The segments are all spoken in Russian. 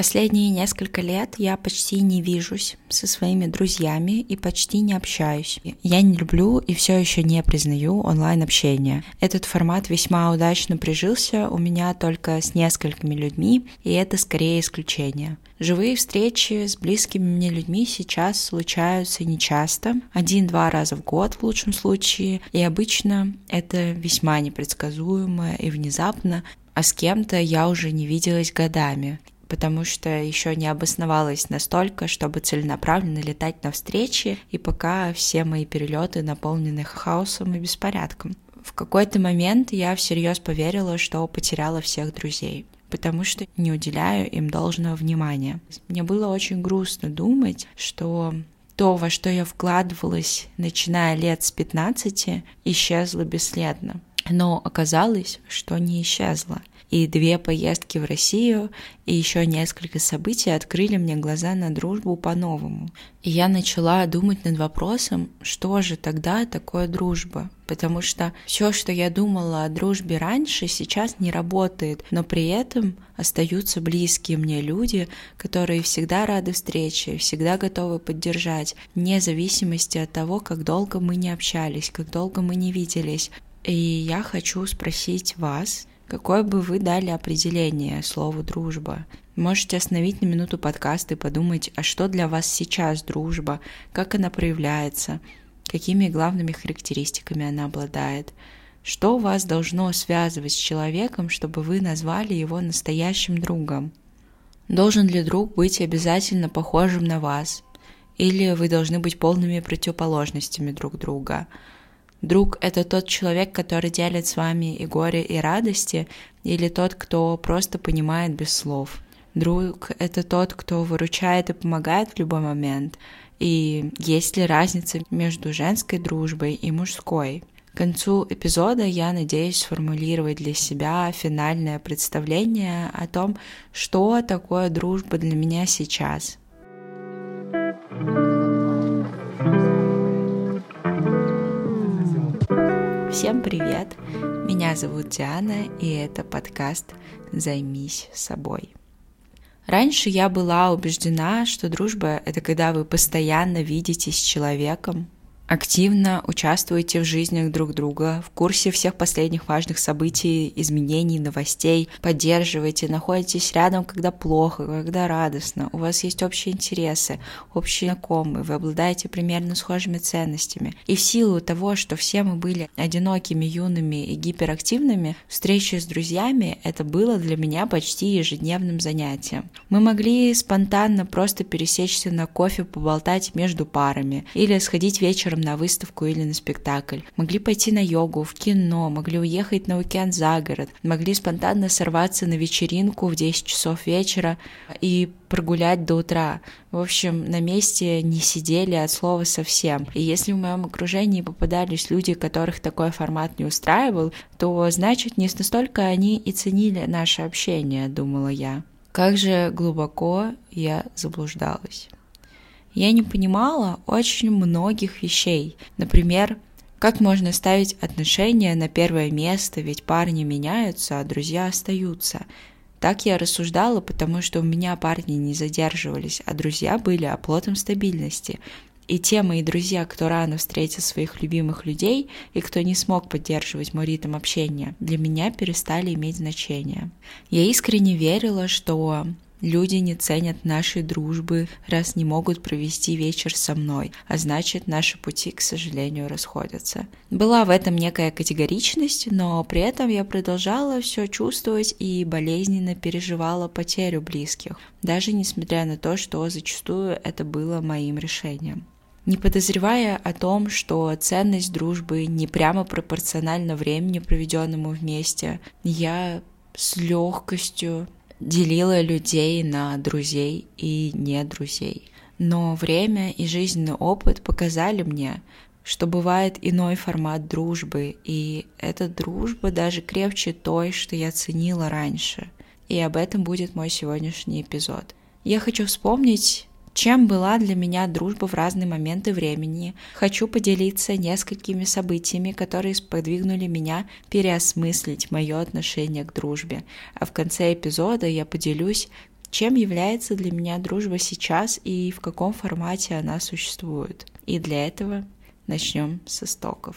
Последние несколько лет я почти не вижусь со своими друзьями и почти не общаюсь. Я не люблю и все еще не признаю онлайн-общение. Этот формат весьма удачно прижился у меня только с несколькими людьми, и это скорее исключение. Живые встречи с близкими мне людьми сейчас случаются нечасто, один-два раза в год в лучшем случае, и обычно это весьма непредсказуемо и внезапно, а с кем-то я уже не виделась годами потому что еще не обосновалась настолько, чтобы целенаправленно летать на встречи, и пока все мои перелеты наполнены хаосом и беспорядком. В какой-то момент я всерьез поверила, что потеряла всех друзей потому что не уделяю им должного внимания. Мне было очень грустно думать, что то, во что я вкладывалась, начиная лет с 15, исчезло бесследно. Но оказалось, что не исчезло и две поездки в Россию, и еще несколько событий открыли мне глаза на дружбу по-новому. И я начала думать над вопросом, что же тогда такое дружба? Потому что все, что я думала о дружбе раньше, сейчас не работает, но при этом остаются близкие мне люди, которые всегда рады встрече, всегда готовы поддержать, вне зависимости от того, как долго мы не общались, как долго мы не виделись. И я хочу спросить вас, Какое бы вы дали определение слову «дружба»? Можете остановить на минуту подкаст и подумать, а что для вас сейчас дружба, как она проявляется, какими главными характеристиками она обладает, что вас должно связывать с человеком, чтобы вы назвали его настоящим другом. Должен ли друг быть обязательно похожим на вас? Или вы должны быть полными противоположностями друг друга – Друг — это тот человек, который делит с вами и горе, и радости, или тот, кто просто понимает без слов. Друг — это тот, кто выручает и помогает в любой момент. И есть ли разница между женской дружбой и мужской? К концу эпизода я надеюсь сформулировать для себя финальное представление о том, что такое дружба для меня сейчас. Всем привет! Меня зовут Диана, и это подкаст «Займись собой». Раньше я была убеждена, что дружба — это когда вы постоянно видитесь с человеком, активно участвуете в жизнях друг друга, в курсе всех последних важных событий, изменений, новостей, поддерживаете, находитесь рядом, когда плохо, когда радостно, у вас есть общие интересы, общие знакомые, вы обладаете примерно схожими ценностями. И в силу того, что все мы были одинокими, юными и гиперактивными, встречи с друзьями — это было для меня почти ежедневным занятием. Мы могли спонтанно просто пересечься на кофе, поболтать между парами или сходить вечером на выставку или на спектакль, могли пойти на йогу, в кино, могли уехать на уикенд за город, могли спонтанно сорваться на вечеринку в 10 часов вечера и прогулять до утра. В общем, на месте не сидели от слова совсем. И если в моем окружении попадались люди, которых такой формат не устраивал, то значит не настолько они и ценили наше общение, думала я. Как же глубоко я заблуждалась я не понимала очень многих вещей. Например, как можно ставить отношения на первое место, ведь парни меняются, а друзья остаются. Так я рассуждала, потому что у меня парни не задерживались, а друзья были оплотом стабильности. И те мои друзья, кто рано встретил своих любимых людей и кто не смог поддерживать мой ритм общения, для меня перестали иметь значение. Я искренне верила, что Люди не ценят нашей дружбы, раз не могут провести вечер со мной, а значит, наши пути, к сожалению, расходятся. Была в этом некая категоричность, но при этом я продолжала все чувствовать и болезненно переживала потерю близких, даже несмотря на то, что зачастую это было моим решением. Не подозревая о том, что ценность дружбы не прямо пропорциональна времени, проведенному вместе, я с легкостью делила людей на друзей и не друзей. Но время и жизненный опыт показали мне, что бывает иной формат дружбы, и эта дружба даже крепче той, что я ценила раньше. И об этом будет мой сегодняшний эпизод. Я хочу вспомнить чем была для меня дружба в разные моменты времени, хочу поделиться несколькими событиями, которые сподвигнули меня переосмыслить мое отношение к дружбе. А в конце эпизода я поделюсь чем является для меня дружба сейчас и в каком формате она существует. И для этого начнем с истоков.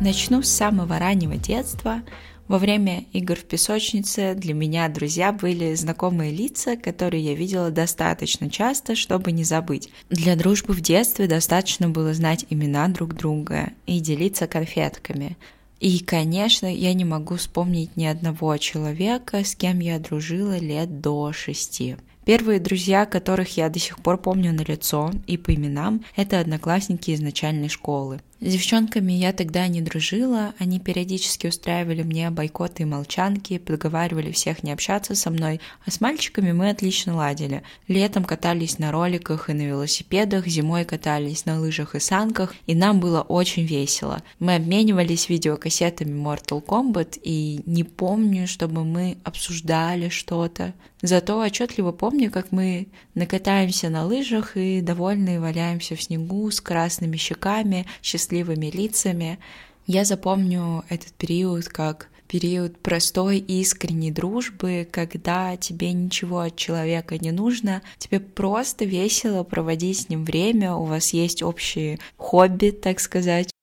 Начну с самого раннего детства. Во время игр в песочнице для меня друзья были знакомые лица, которые я видела достаточно часто, чтобы не забыть. Для дружбы в детстве достаточно было знать имена друг друга и делиться конфетками. И, конечно, я не могу вспомнить ни одного человека, с кем я дружила лет до шести. Первые друзья, которых я до сих пор помню на лицо и по именам, это одноклассники из начальной школы. С девчонками я тогда не дружила, они периодически устраивали мне бойкоты и молчанки, подговаривали всех не общаться со мной, а с мальчиками мы отлично ладили. Летом катались на роликах и на велосипедах, зимой катались на лыжах и санках, и нам было очень весело. Мы обменивались видеокассетами Mortal Kombat, и не помню, чтобы мы обсуждали что-то. Зато отчетливо помню, как мы накатаемся на лыжах и довольные валяемся в снегу с красными щеками, счастливыми лицами. Я запомню этот период как период простой искренней дружбы, когда тебе ничего от человека не нужно, тебе просто весело проводить с ним время, у вас есть общие хобби, так сказать.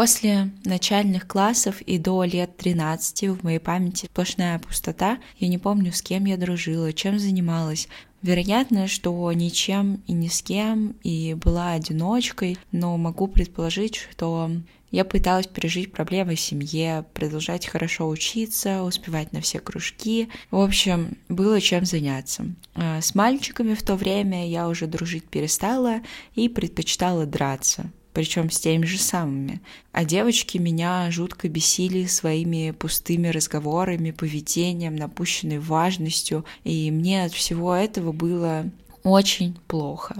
После начальных классов и до лет 13 в моей памяти сплошная пустота. Я не помню, с кем я дружила, чем занималась. Вероятно, что ничем и ни с кем, и была одиночкой, но могу предположить, что я пыталась пережить проблемы в семье, продолжать хорошо учиться, успевать на все кружки. В общем, было чем заняться. А с мальчиками в то время я уже дружить перестала и предпочитала драться причем с теми же самыми. А девочки меня жутко бесили своими пустыми разговорами, поведением, напущенной важностью, и мне от всего этого было очень плохо.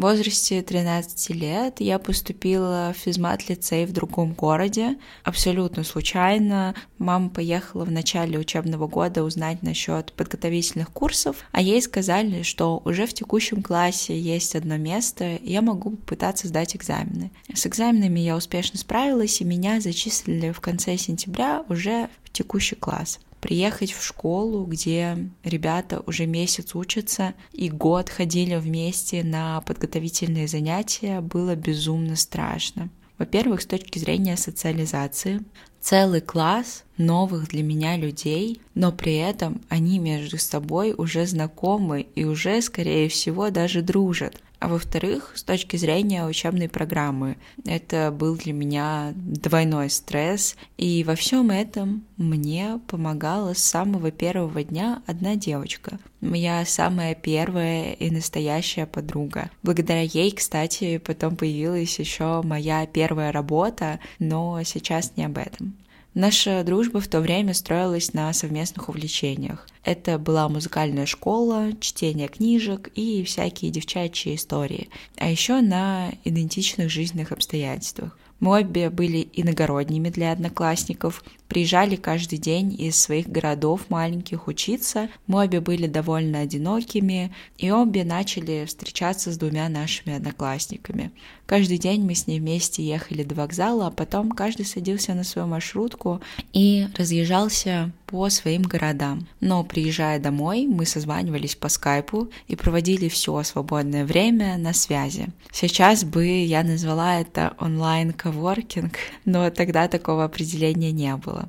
В возрасте 13 лет я поступила в физмат-лицей в другом городе, абсолютно случайно. Мама поехала в начале учебного года узнать насчет подготовительных курсов, а ей сказали, что уже в текущем классе есть одно место, и я могу попытаться сдать экзамены. С экзаменами я успешно справилась, и меня зачислили в конце сентября уже в текущий класс приехать в школу, где ребята уже месяц учатся и год ходили вместе на подготовительные занятия, было безумно страшно. Во-первых, с точки зрения социализации, целый класс новых для меня людей, но при этом они между собой уже знакомы и уже, скорее всего, даже дружат. А во-вторых, с точки зрения учебной программы, это был для меня двойной стресс, и во всем этом мне помогала с самого первого дня одна девочка, моя самая первая и настоящая подруга. Благодаря ей, кстати, потом появилась еще моя первая работа, но сейчас не об этом. Наша дружба в то время строилась на совместных увлечениях. Это была музыкальная школа, чтение книжек и всякие девчачьи истории, а еще на идентичных жизненных обстоятельствах. Мы обе были иногородними для одноклассников, приезжали каждый день из своих городов маленьких учиться, мы обе были довольно одинокими, и обе начали встречаться с двумя нашими одноклассниками. Каждый день мы с ней вместе ехали до вокзала, а потом каждый садился на свою маршрутку и разъезжался по своим городам. Но приезжая домой, мы созванивались по скайпу и проводили все свободное время на связи. Сейчас бы я назвала это онлайн-коворкинг, но тогда такого определения не было.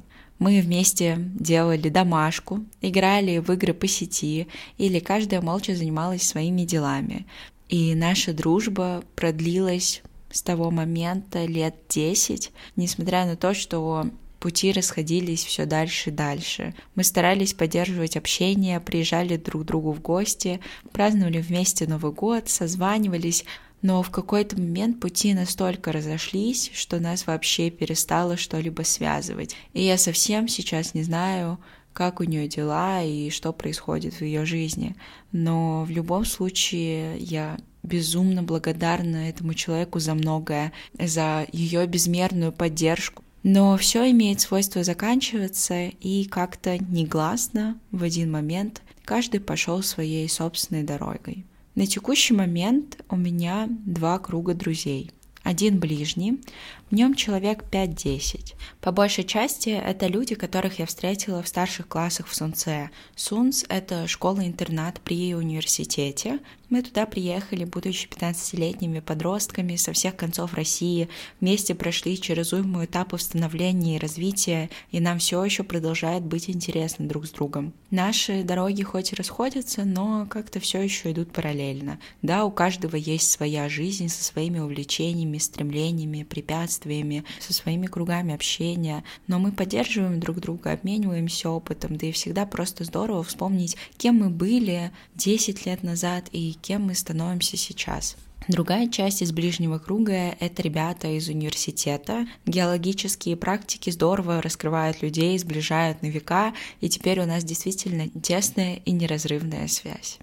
Мы вместе делали домашку, играли в игры по сети или каждая молча занималась своими делами. И наша дружба продлилась с того момента лет 10, несмотря на то, что пути расходились все дальше и дальше. Мы старались поддерживать общение, приезжали друг к другу в гости, праздновали вместе Новый год, созванивались, но в какой-то момент пути настолько разошлись, что нас вообще перестало что-либо связывать. И я совсем сейчас не знаю, как у нее дела и что происходит в ее жизни. Но в любом случае я безумно благодарна этому человеку за многое, за ее безмерную поддержку, но все имеет свойство заканчиваться, и как-то негласно в один момент каждый пошел своей собственной дорогой. На текущий момент у меня два круга друзей. один ближний, нем человек 5-10. По большей части это люди, которых я встретила в старших классах в Сунце. Сунц — это школа-интернат при университете. Мы туда приехали, будучи 15-летними подростками со всех концов России, вместе прошли через уйму этапов становления и развития, и нам все еще продолжает быть интересно друг с другом. Наши дороги хоть и расходятся, но как-то все еще идут параллельно. Да, у каждого есть своя жизнь со своими увлечениями, стремлениями, препятствиями, препятствиями, со своими кругами общения, но мы поддерживаем друг друга, обмениваемся опытом, да и всегда просто здорово вспомнить, кем мы были 10 лет назад и кем мы становимся сейчас. Другая часть из ближнего круга — это ребята из университета. Геологические практики здорово раскрывают людей, сближают на века, и теперь у нас действительно тесная и неразрывная связь.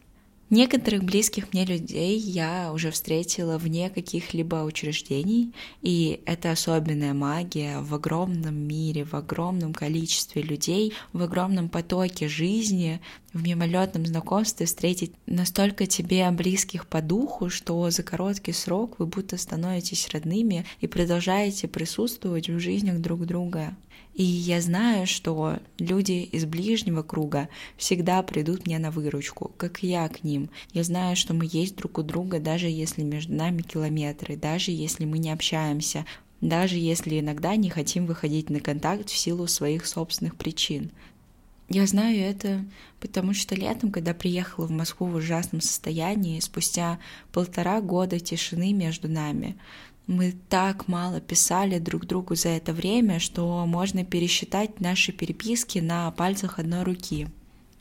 Некоторых близких мне людей я уже встретила вне каких-либо учреждений, и это особенная магия в огромном мире, в огромном количестве людей, в огромном потоке жизни, в мимолетном знакомстве встретить настолько тебе близких по духу, что за короткий срок вы будто становитесь родными и продолжаете присутствовать в жизнях друг друга. И я знаю, что люди из ближнего круга всегда придут мне на выручку, как я к ним. Я знаю, что мы есть друг у друга, даже если между нами километры, даже если мы не общаемся, даже если иногда не хотим выходить на контакт в силу своих собственных причин. Я знаю это, потому что летом, когда приехала в Москву в ужасном состоянии, спустя полтора года тишины между нами, мы так мало писали друг другу за это время, что можно пересчитать наши переписки на пальцах одной руки.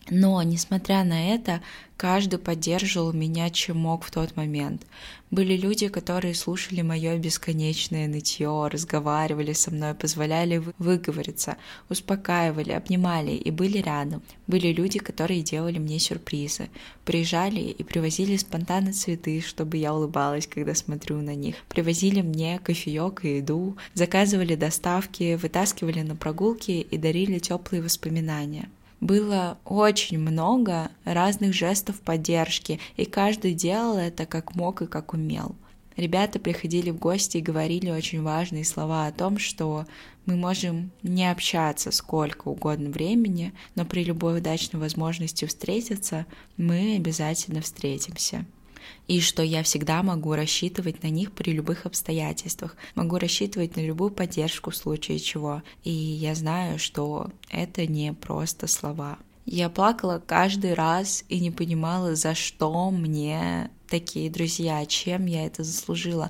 Но, несмотря на это, каждый поддерживал меня, чем мог в тот момент. Были люди, которые слушали мое бесконечное нытье, разговаривали со мной, позволяли выговориться, успокаивали, обнимали и были рядом. Были люди, которые делали мне сюрпризы, приезжали и привозили спонтанно цветы, чтобы я улыбалась, когда смотрю на них, привозили мне кофеек и еду, заказывали доставки, вытаскивали на прогулки и дарили теплые воспоминания было очень много разных жестов поддержки, и каждый делал это как мог и как умел. Ребята приходили в гости и говорили очень важные слова о том, что мы можем не общаться сколько угодно времени, но при любой удачной возможности встретиться мы обязательно встретимся и что я всегда могу рассчитывать на них при любых обстоятельствах, могу рассчитывать на любую поддержку в случае чего. И я знаю, что это не просто слова. Я плакала каждый раз и не понимала, за что мне такие друзья, чем я это заслужила.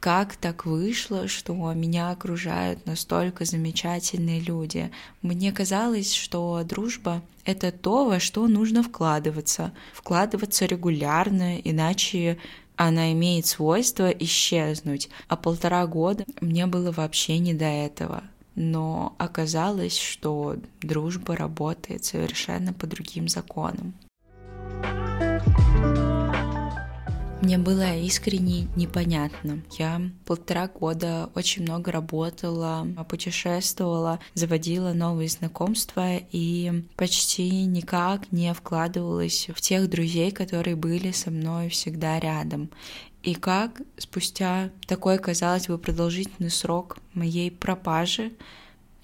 Как так вышло, что меня окружают настолько замечательные люди? Мне казалось, что дружба — это то, во что нужно вкладываться. Вкладываться регулярно, иначе она имеет свойство исчезнуть. А полтора года мне было вообще не до этого но оказалось, что дружба работает совершенно по другим законам. Мне было искренне непонятно. Я полтора года очень много работала, путешествовала, заводила новые знакомства и почти никак не вкладывалась в тех друзей, которые были со мной всегда рядом. И как спустя такой, казалось бы, продолжительный срок моей пропажи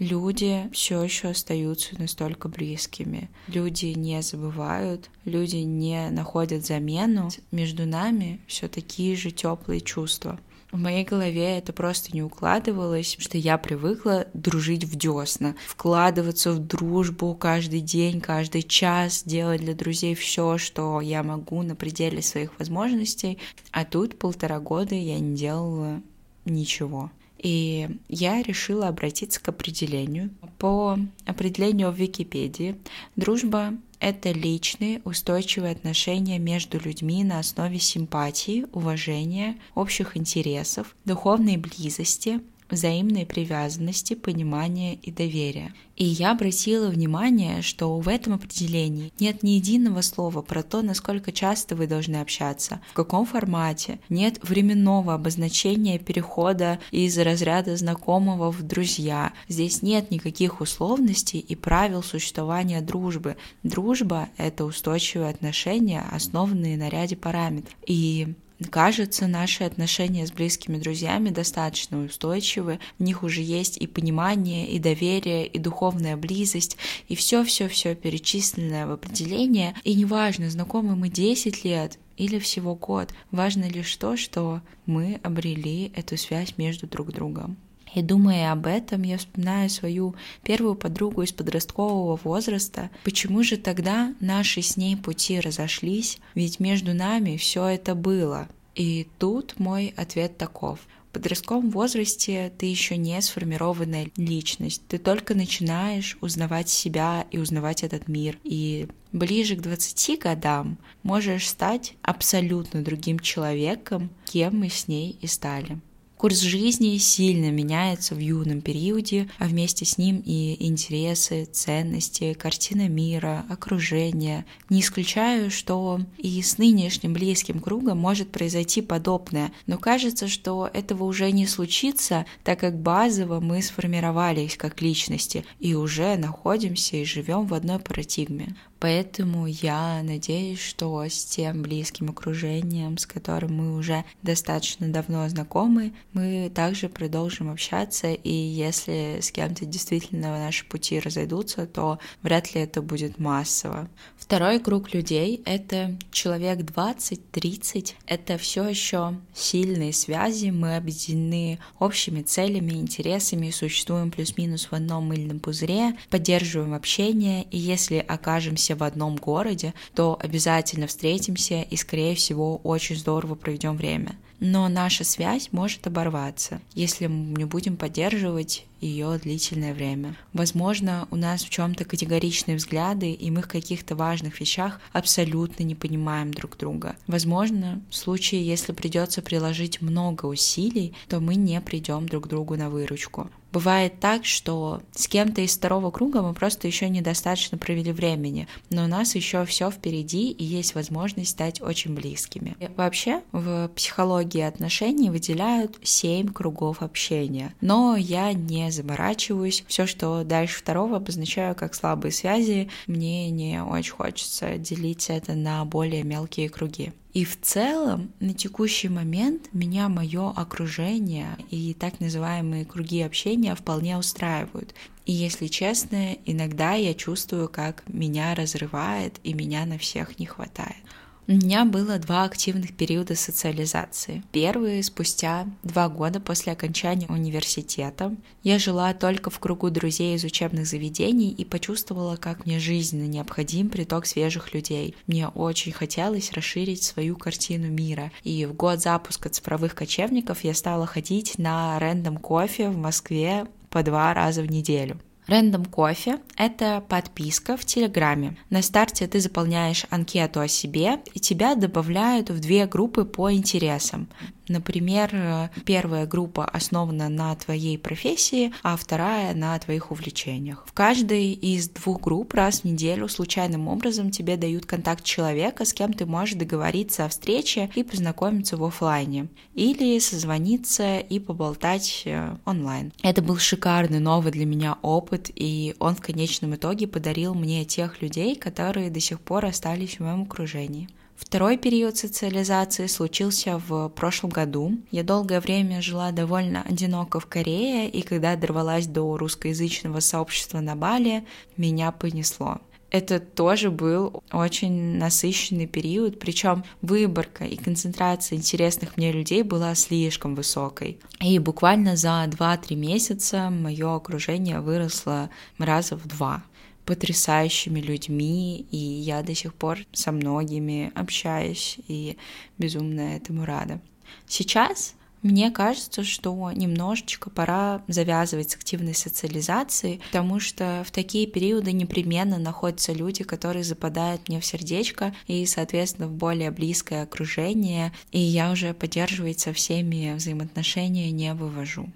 люди все еще остаются настолько близкими. Люди не забывают, люди не находят замену. Между нами все такие же теплые чувства. В моей голове это просто не укладывалось, что я привыкла дружить в десна, вкладываться в дружбу каждый день, каждый час, делать для друзей все, что я могу на пределе своих возможностей. А тут полтора года я не делала ничего. И я решила обратиться к определению. По определению в Википедии, дружба — это личные, устойчивые отношения между людьми на основе симпатии, уважения, общих интересов, духовной близости, взаимной привязанности, понимания и доверия. И я обратила внимание, что в этом определении нет ни единого слова про то, насколько часто вы должны общаться, в каком формате, нет временного обозначения перехода из разряда знакомого в друзья. Здесь нет никаких условностей и правил существования дружбы. Дружба — это устойчивые отношения, основанные на ряде параметров. И кажется, наши отношения с близкими друзьями достаточно устойчивы, в них уже есть и понимание, и доверие, и духовная близость, и все-все-все перечисленное в определение. И неважно, знакомы мы 10 лет, или всего год. Важно лишь то, что мы обрели эту связь между друг другом. И думая об этом, я вспоминаю свою первую подругу из подросткового возраста. Почему же тогда наши с ней пути разошлись? Ведь между нами все это было. И тут мой ответ таков. В подростковом возрасте ты еще не сформированная личность. Ты только начинаешь узнавать себя и узнавать этот мир. И ближе к 20 годам можешь стать абсолютно другим человеком, кем мы с ней и стали. Курс жизни сильно меняется в юном периоде, а вместе с ним и интересы, ценности, картина мира, окружение. Не исключаю, что и с нынешним близким кругом может произойти подобное, но кажется, что этого уже не случится, так как базово мы сформировались как личности и уже находимся и живем в одной парадигме. Поэтому я надеюсь, что с тем близким окружением, с которым мы уже достаточно давно знакомы, мы также продолжим общаться, и если с кем-то действительно наши пути разойдутся, то вряд ли это будет массово. Второй круг людей — это человек 20-30. Это все еще сильные связи, мы объединены общими целями, интересами, существуем плюс-минус в одном мыльном пузыре, поддерживаем общение, и если окажемся в одном городе, то обязательно встретимся и, скорее всего, очень здорово проведем время. Но наша связь может оборваться, если мы не будем поддерживать ее длительное время. Возможно, у нас в чем-то категоричные взгляды, и мы в каких-то важных вещах абсолютно не понимаем друг друга. Возможно, в случае, если придется приложить много усилий, то мы не придем друг другу на выручку. Бывает так, что с кем-то из второго круга мы просто еще недостаточно провели времени, но у нас еще все впереди и есть возможность стать очень близкими. И вообще в психологии отношений выделяют семь кругов общения, но я не заморачиваюсь. Все, что дальше второго обозначаю как слабые связи, мне не очень хочется делить это на более мелкие круги. И в целом на текущий момент меня мое окружение и так называемые круги общения вполне устраивают. И если честно, иногда я чувствую, как меня разрывает и меня на всех не хватает. У меня было два активных периода социализации. Первый спустя два года после окончания университета. Я жила только в кругу друзей из учебных заведений и почувствовала, как мне жизненно необходим приток свежих людей. Мне очень хотелось расширить свою картину мира. И в год запуска цифровых кочевников я стала ходить на рендом кофе в Москве по два раза в неделю. Random кофе — это подписка в Телеграме. На старте ты заполняешь анкету о себе, и тебя добавляют в две группы по интересам. Например, первая группа основана на твоей профессии, а вторая на твоих увлечениях. В каждой из двух групп раз в неделю случайным образом тебе дают контакт человека, с кем ты можешь договориться о встрече и познакомиться в офлайне. Или созвониться и поболтать э, онлайн. Это был шикарный новый для меня опыт, и он в конечном итоге подарил мне тех людей, которые до сих пор остались в моем окружении. Второй период социализации случился в прошлом году. Я долгое время жила довольно одиноко в Корее, и когда дорвалась до русскоязычного сообщества на Бали, меня понесло это тоже был очень насыщенный период, причем выборка и концентрация интересных мне людей была слишком высокой. И буквально за 2-3 месяца мое окружение выросло раза в два потрясающими людьми, и я до сих пор со многими общаюсь и безумно этому рада. Сейчас мне кажется, что немножечко пора завязывать с активной социализацией, потому что в такие периоды непременно находятся люди, которые западают мне в сердечко и, соответственно, в более близкое окружение, и я уже поддерживать со всеми взаимоотношения не вывожу.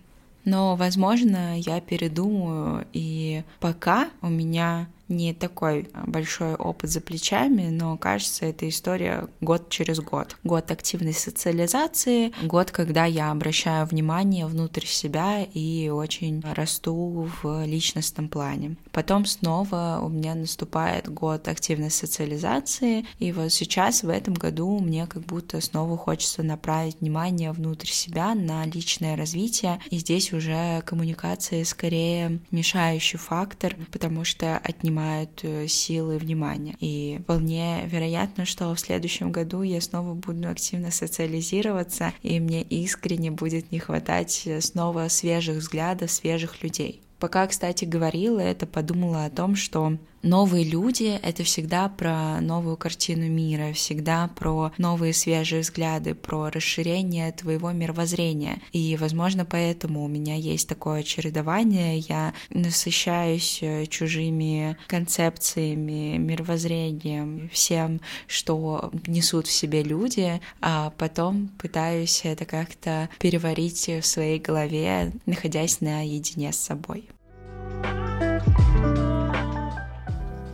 Но, возможно, я передумаю, и пока у меня не такой большой опыт за плечами, но кажется, эта история год через год. Год активной социализации, год, когда я обращаю внимание внутрь себя и очень расту в личностном плане. Потом снова у меня наступает год активной социализации, и вот сейчас в этом году мне как будто снова хочется направить внимание внутрь себя на личное развитие, и здесь уже коммуникация скорее мешающий фактор, потому что отнимают э, силы и внимание. И вполне вероятно, что в следующем году я снова буду активно социализироваться, и мне искренне будет не хватать э, снова свежих взглядов, свежих людей. Пока, кстати, говорила это, подумала о том, что новые люди — это всегда про новую картину мира, всегда про новые свежие взгляды, про расширение твоего мировоззрения. И, возможно, поэтому у меня есть такое чередование. Я насыщаюсь э, чужими концепциями, мировоззрением, всем, что несут в себе люди, а потом пытаюсь это как-то переварить в своей голове, находясь наедине с собой.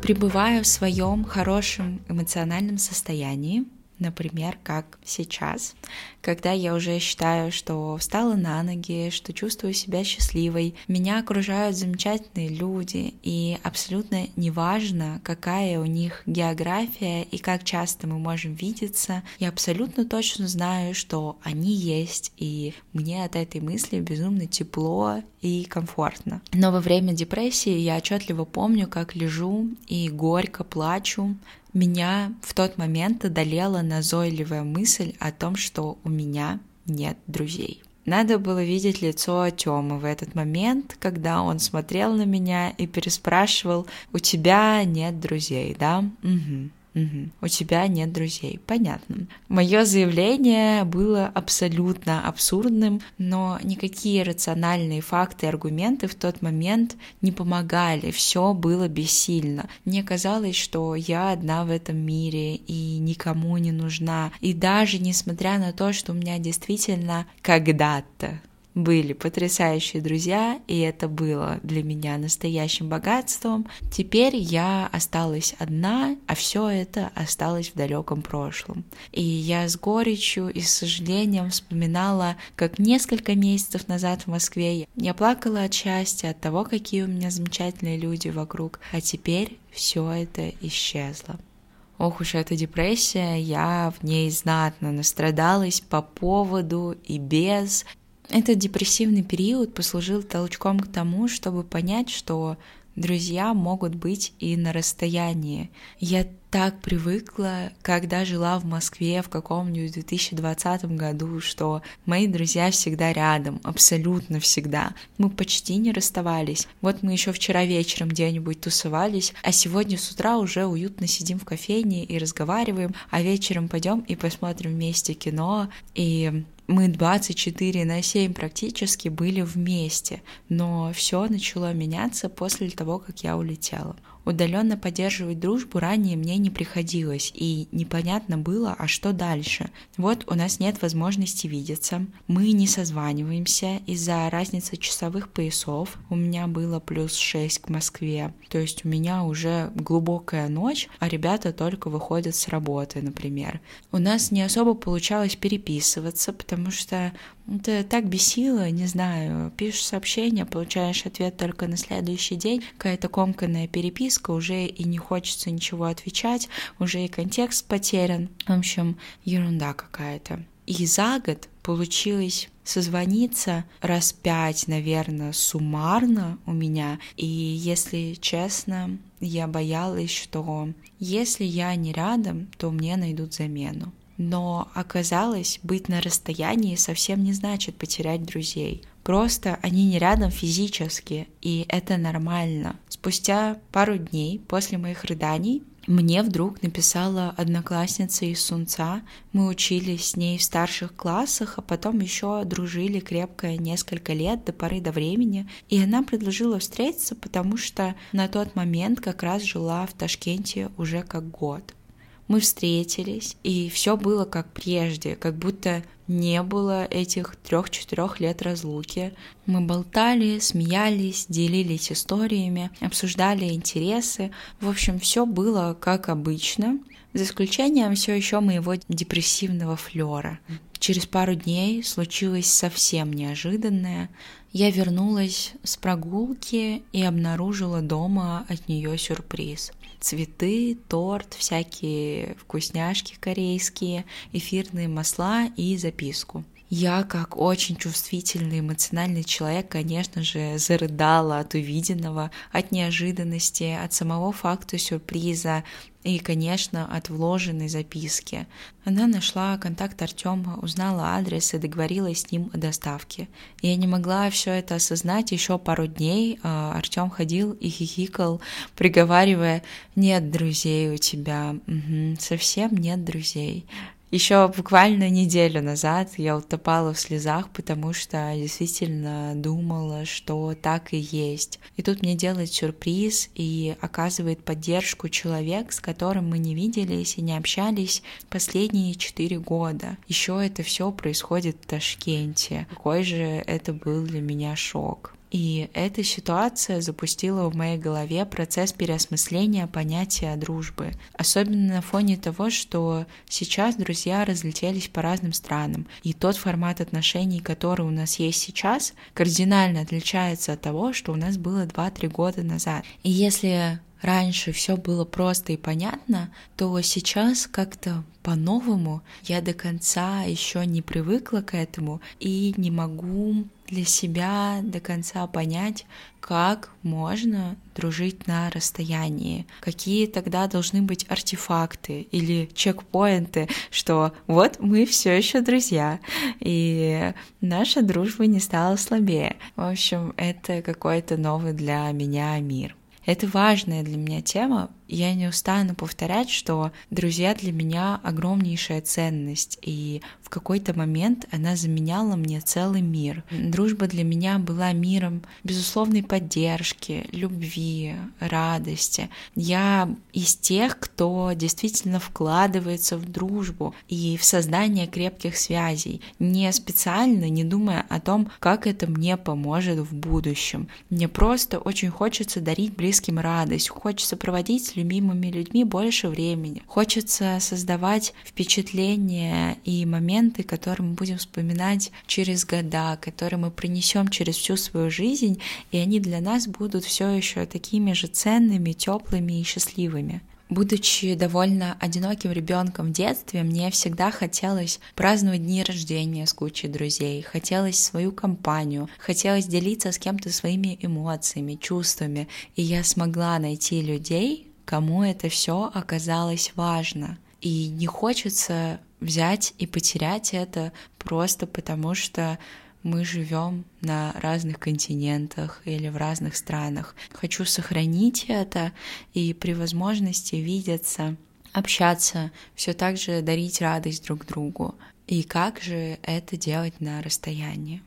Пребываю в своем хорошем эмоциональном состоянии, например, как сейчас, когда я уже считаю, что встала на ноги, что чувствую себя счастливой. Меня окружают замечательные люди, и абсолютно неважно, какая у них география и как часто мы можем видеться, я абсолютно точно знаю, что они есть, и мне от этой мысли безумно тепло и комфортно. Но во время депрессии я отчетливо помню, как лежу и горько плачу, меня в тот момент одолела назойливая мысль о том, что у меня нет друзей. Надо было видеть лицо Тёмы в этот момент, когда он смотрел на меня и переспрашивал, «У тебя нет друзей, да?» угу. Угу. У тебя нет друзей. Понятно. Мое заявление было абсолютно абсурдным, но никакие рациональные факты и аргументы в тот момент не помогали. Все было бессильно. Мне казалось, что я одна в этом мире и никому не нужна. И даже несмотря на то, что у меня действительно когда-то были потрясающие друзья, и это было для меня настоящим богатством. Теперь я осталась одна, а все это осталось в далеком прошлом. И я с горечью и с сожалением вспоминала, как несколько месяцев назад в Москве я плакала от счастья, от того, какие у меня замечательные люди вокруг, а теперь все это исчезло. Ох уж эта депрессия, я в ней знатно настрадалась по поводу и без, этот депрессивный период послужил толчком к тому, чтобы понять, что друзья могут быть и на расстоянии. Я так привыкла, когда жила в Москве в каком-нибудь 2020 году, что мои друзья всегда рядом, абсолютно всегда. Мы почти не расставались. Вот мы еще вчера вечером где-нибудь тусовались, а сегодня с утра уже уютно сидим в кофейне и разговариваем, а вечером пойдем и посмотрим вместе кино, и мы 24 на 7 практически были вместе, но все начало меняться после того, как я улетела. Удаленно поддерживать дружбу ранее мне не приходилось, и непонятно было, а что дальше. Вот у нас нет возможности видеться, мы не созваниваемся из-за разницы часовых поясов. У меня было плюс 6 к Москве, то есть у меня уже глубокая ночь, а ребята только выходят с работы, например. У нас не особо получалось переписываться, потому что это так бесило, не знаю, пишешь сообщение, получаешь ответ только на следующий день, какая-то комканная переписка, уже и не хочется ничего отвечать, уже и контекст потерян. В общем, ерунда какая-то. И за год получилось созвониться раз пять, наверное, суммарно у меня. И если честно, я боялась, что если я не рядом, то мне найдут замену. Но оказалось, быть на расстоянии совсем не значит потерять друзей. Просто они не рядом физически, и это нормально. Спустя пару дней после моих рыданий мне вдруг написала одноклассница из Сунца. Мы учились с ней в старших классах, а потом еще дружили крепко несколько лет до поры до времени. И она предложила встретиться, потому что на тот момент как раз жила в Ташкенте уже как год. Мы встретились, и все было как прежде, как будто не было этих трех-четырех лет разлуки. Мы болтали, смеялись, делились историями, обсуждали интересы. В общем, все было как обычно, за исключением все еще моего депрессивного флера. Через пару дней случилось совсем неожиданное. Я вернулась с прогулки и обнаружила дома от нее сюрприз. Цветы, торт, всякие вкусняшки корейские, эфирные масла и записку. Я, как очень чувствительный, эмоциональный человек, конечно же, зарыдала от увиденного, от неожиданности, от самого факта сюрприза, и, конечно, от вложенной записки. Она нашла контакт Артема, узнала адрес и договорилась с ним о доставке. Я не могла все это осознать еще пару дней. А Артем ходил и хихикал, приговаривая «Нет друзей у тебя, угу, совсем нет друзей». Еще буквально неделю назад я утопала в слезах, потому что действительно думала, что так и есть. И тут мне делает сюрприз и оказывает поддержку человек, с которым мы не виделись и не общались последние четыре года. Еще это все происходит в Ташкенте. Какой же это был для меня шок. И эта ситуация запустила в моей голове процесс переосмысления понятия дружбы. Особенно на фоне того, что сейчас друзья разлетелись по разным странам. И тот формат отношений, который у нас есть сейчас, кардинально отличается от того, что у нас было 2-3 года назад. И если раньше все было просто и понятно, то сейчас как-то по-новому я до конца еще не привыкла к этому и не могу для себя до конца понять, как можно дружить на расстоянии, какие тогда должны быть артефакты или чекпоинты, что вот мы все еще друзья, и наша дружба не стала слабее. В общем, это какой-то новый для меня мир. Это важная для меня тема. Я не устану повторять, что друзья для меня огромнейшая ценность, и в какой-то момент она заменяла мне целый мир. Дружба для меня была миром безусловной поддержки, любви, радости. Я из тех, кто действительно вкладывается в дружбу и в создание крепких связей, не специально, не думая о том, как это мне поможет в будущем. Мне просто очень хочется дарить близким радость, хочется проводить любимыми людьми больше времени, хочется создавать впечатления и моменты, которые мы будем вспоминать через года, которые мы принесем через всю свою жизнь, и они для нас будут все еще такими же ценными, теплыми и счастливыми. Будучи довольно одиноким ребенком в детстве, мне всегда хотелось праздновать дни рождения с кучей друзей, хотелось свою компанию, хотелось делиться с кем-то своими эмоциями, чувствами, и я смогла найти людей, кому это все оказалось важно. И не хочется взять и потерять это просто потому, что мы живем на разных континентах или в разных странах. Хочу сохранить это и при возможности видеться, общаться, все так же дарить радость друг другу. И как же это делать на расстоянии?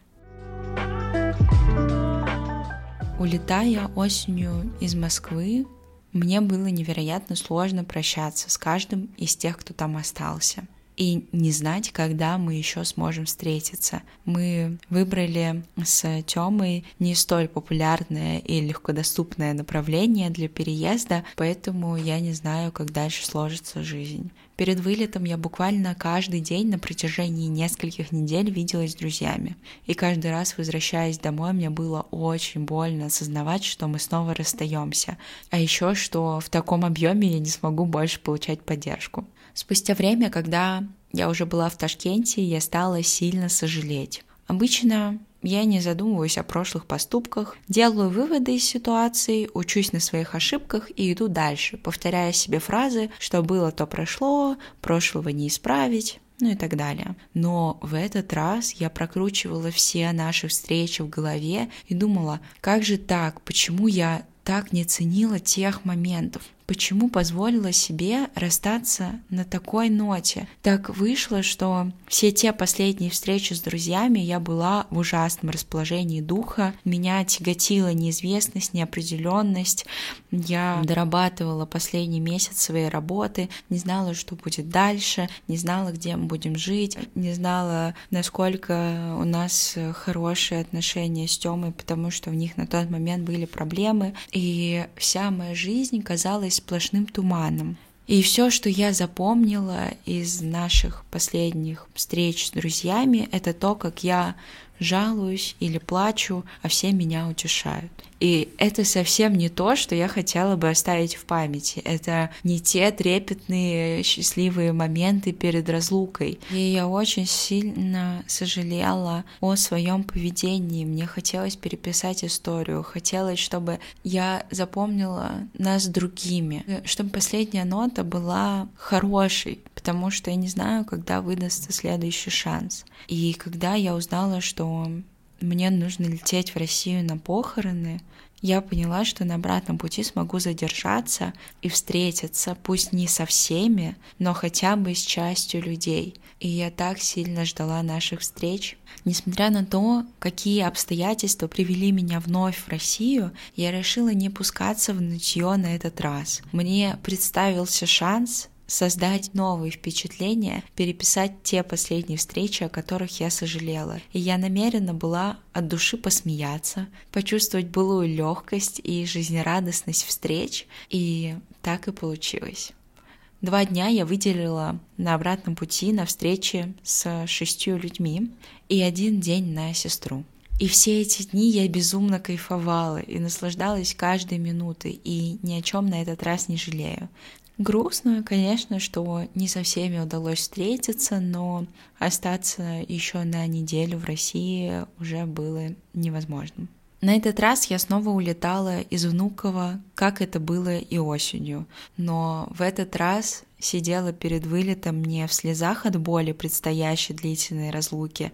Улетая осенью из Москвы, мне было невероятно сложно прощаться с каждым из тех, кто там остался и не знать, когда мы еще сможем встретиться. Мы выбрали с Тёмой не столь популярное и легкодоступное направление для переезда, поэтому я не знаю, как дальше сложится жизнь. Перед вылетом я буквально каждый день на протяжении нескольких недель виделась с друзьями. И каждый раз, возвращаясь домой, мне было очень больно осознавать, что мы снова расстаемся. А еще, что в таком объеме я не смогу больше получать поддержку. Спустя время, когда я уже была в Ташкенте, я стала сильно сожалеть. Обычно я не задумываюсь о прошлых поступках, делаю выводы из ситуации, учусь на своих ошибках и иду дальше, повторяя себе фразы «что было, то прошло», «прошлого не исправить», ну и так далее. Но в этот раз я прокручивала все наши встречи в голове и думала, как же так, почему я так не ценила тех моментов, почему позволила себе расстаться на такой ноте. Так вышло, что все те последние встречи с друзьями я была в ужасном расположении духа. Меня тяготила неизвестность, неопределенность. Я дорабатывала последний месяц своей работы, не знала, что будет дальше, не знала, где мы будем жить, не знала, насколько у нас хорошие отношения с Тёмой, потому что в них на тот момент были проблемы. И вся моя жизнь казалась сплошным туманом. И все, что я запомнила из наших последних встреч с друзьями, это то, как я жалуюсь или плачу, а все меня утешают. И это совсем не то, что я хотела бы оставить в памяти. Это не те трепетные, счастливые моменты перед разлукой. И я очень сильно сожалела о своем поведении. Мне хотелось переписать историю. Хотелось, чтобы я запомнила нас другими. Чтобы последняя нота была хорошей, потому что я не знаю, когда выдастся следующий шанс. И когда я узнала, что мне нужно лететь в Россию на похороны, я поняла, что на обратном пути смогу задержаться и встретиться, пусть не со всеми, но хотя бы с частью людей. И я так сильно ждала наших встреч. Несмотря на то, какие обстоятельства привели меня вновь в Россию, я решила не пускаться в нытье на этот раз. Мне представился шанс создать новые впечатления, переписать те последние встречи, о которых я сожалела. И я намерена была от души посмеяться, почувствовать былую легкость и жизнерадостность встреч, и так и получилось. Два дня я выделила на обратном пути на встрече с шестью людьми и один день на сестру. И все эти дни я безумно кайфовала и наслаждалась каждой минутой, и ни о чем на этот раз не жалею. Грустно, конечно, что не со всеми удалось встретиться, но остаться еще на неделю в России уже было невозможным. На этот раз я снова улетала из Внуково, как это было и осенью. Но в этот раз сидела перед вылетом не в слезах от боли предстоящей длительной разлуки,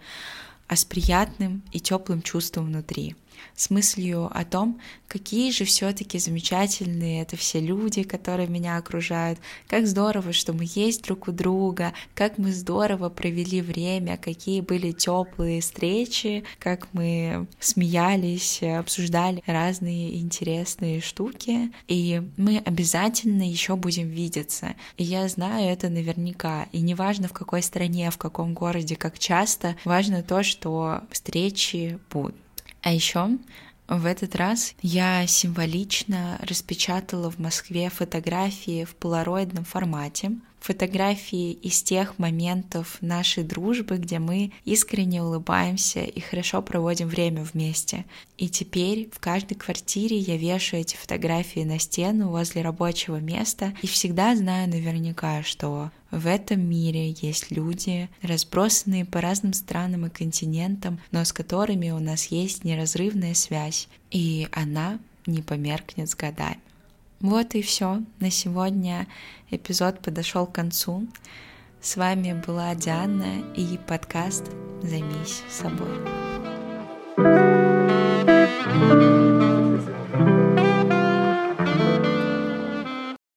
а с приятным и теплым чувством внутри — с мыслью о том, какие же все-таки замечательные это все люди, которые меня окружают, как здорово, что мы есть друг у друга, как мы здорово провели время, какие были теплые встречи, как мы смеялись, обсуждали разные интересные штуки, и мы обязательно еще будем видеться. И я знаю это наверняка, и неважно в какой стране, в каком городе, как часто, важно то, что встречи будут. А еще в этот раз я символично распечатала в Москве фотографии в полароидном формате, фотографии из тех моментов нашей дружбы, где мы искренне улыбаемся и хорошо проводим время вместе. И теперь в каждой квартире я вешаю эти фотографии на стену возле рабочего места и всегда знаю наверняка, что в этом мире есть люди, разбросанные по разным странам и континентам, но с которыми у нас есть неразрывная связь, и она не померкнет с годами. Вот и все. На сегодня эпизод подошел к концу. С вами была Диана и подкаст «Займись собой».